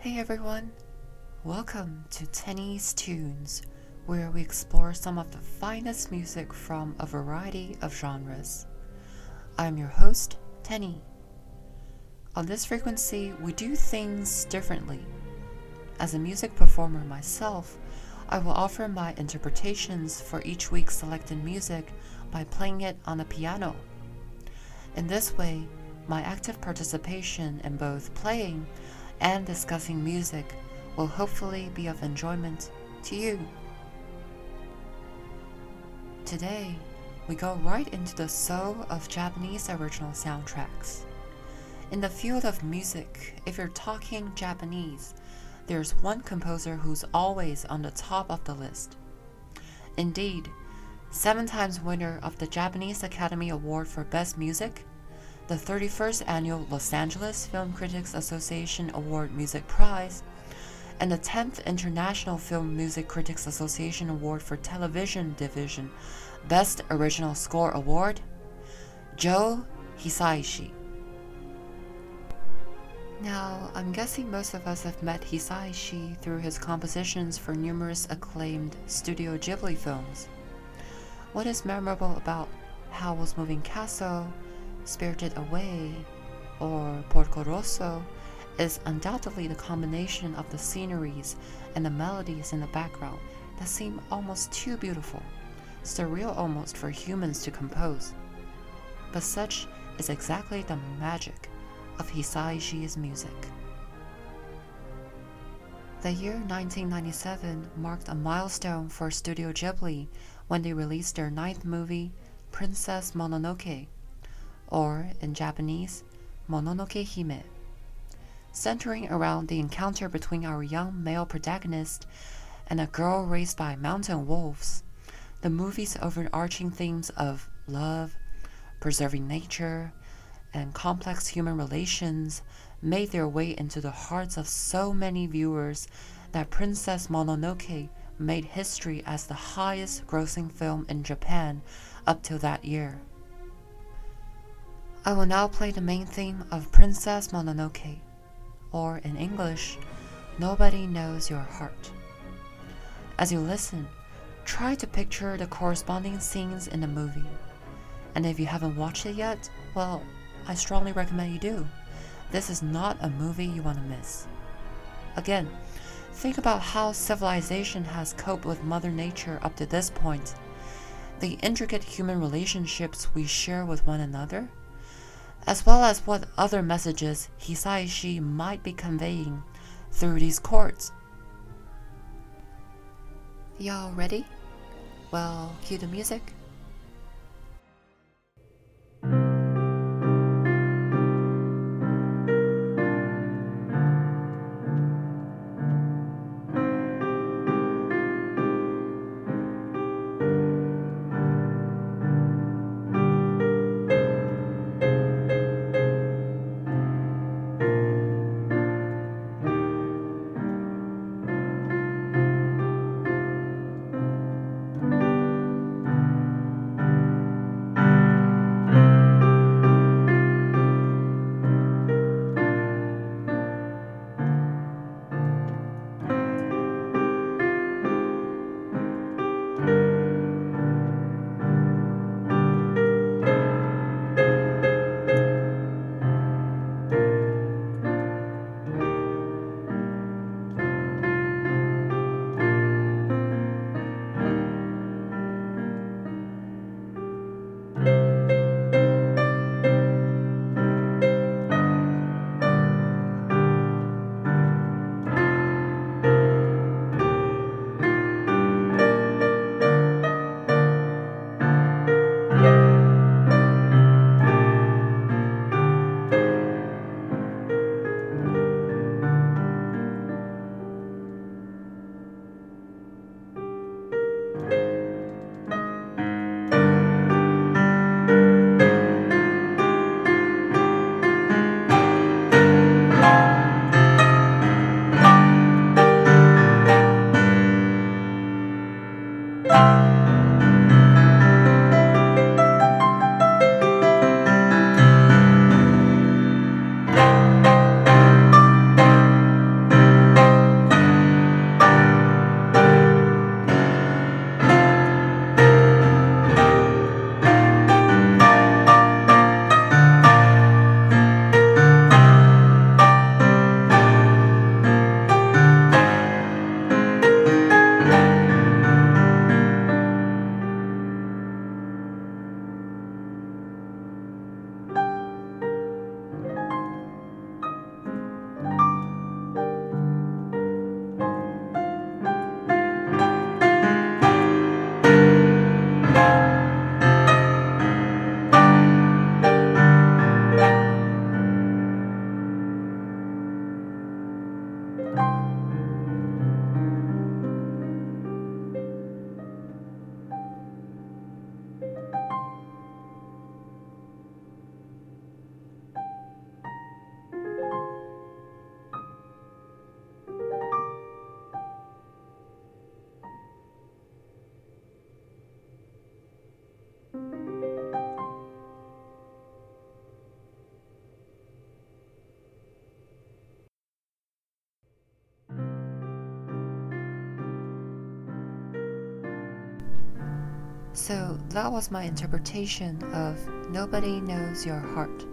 Hey everyone, welcome to Tenny's Tunes, where we explore some of the finest music from a variety of genres. I'm your host, Tenny. On this frequency, we do things differently. As a music performer myself, I will offer my interpretations for each week's selected music by playing it on the piano. In this way, my active participation in both playing and discussing music will hopefully be of enjoyment to you. Today, we go right into the soul of Japanese original soundtracks. In the field of music, if you're talking Japanese, there's one composer who's always on the top of the list. Indeed, seven times winner of the Japanese Academy Award for Best Music, the 31st Annual Los Angeles Film Critics Association Award Music Prize, and the 10th International Film Music Critics Association Award for Television Division Best Original Score Award, Joe Hisaishi. Now, I'm guessing most of us have met Hisaishi through his compositions for numerous acclaimed Studio Ghibli films. What is memorable about Howl's Moving Castle, Spirited Away, or Porco Rosso is undoubtedly the combination of the sceneries and the melodies in the background that seem almost too beautiful, surreal almost for humans to compose. But such is exactly the magic of Hisaishi's music. The year 1997 marked a milestone for Studio Ghibli when they released their ninth movie, Princess Mononoke or in Japanese, Mononoke Hime. Centering around the encounter between our young male protagonist and a girl raised by mountain wolves, the movie's overarching themes of love, preserving nature, and complex human relations made their way into the hearts of so many viewers that Princess Mononoke made history as the highest grossing film in Japan up till that year. I will now play the main theme of Princess Mononoke, or in English, Nobody Knows Your Heart. As you listen, try to picture the corresponding scenes in the movie. And if you haven't watched it yet, well, I strongly recommend you do. This is not a movie you want to miss. Again, think about how civilization has coped with Mother Nature up to this point. The intricate human relationships we share with one another, as well as what other messages Hisaishi might be conveying through these chords. Y'all ready? Well, cue the music. So that was my interpretation of Nobody Knows Your Heart.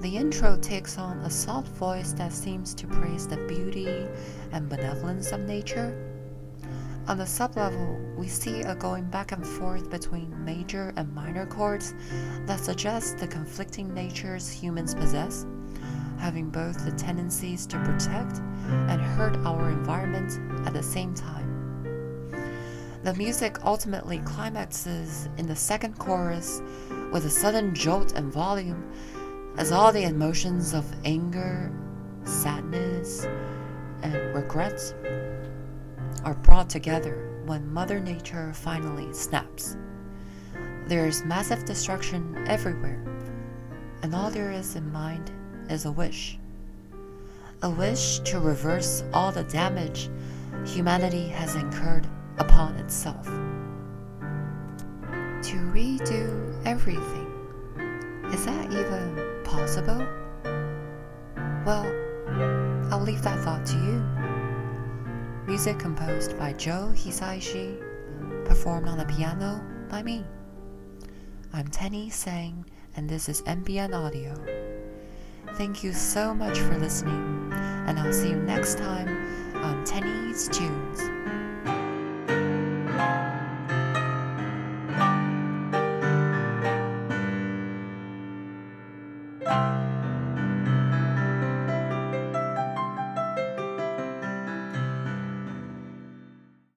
The intro takes on a soft voice that seems to praise the beauty and benevolence of nature. On the sublevel, we see a going back and forth between major and minor chords that suggests the conflicting natures humans possess, having both the tendencies to protect and hurt our environment at the same time. The music ultimately climaxes in the second chorus with a sudden jolt in volume as all the emotions of anger, sadness, and regret are brought together when Mother Nature finally snaps. There is massive destruction everywhere, and all there is in mind is a wish. A wish to reverse all the damage humanity has incurred upon itself. To redo everything. Is that even possible? Well, I'll leave that thought to you. Music composed by Joe Hisaishi, performed on the piano by me. I'm Tenny Sang, and this is NBN Audio. Thank you so much for listening, and I'll see you next time on Tenny's Tune.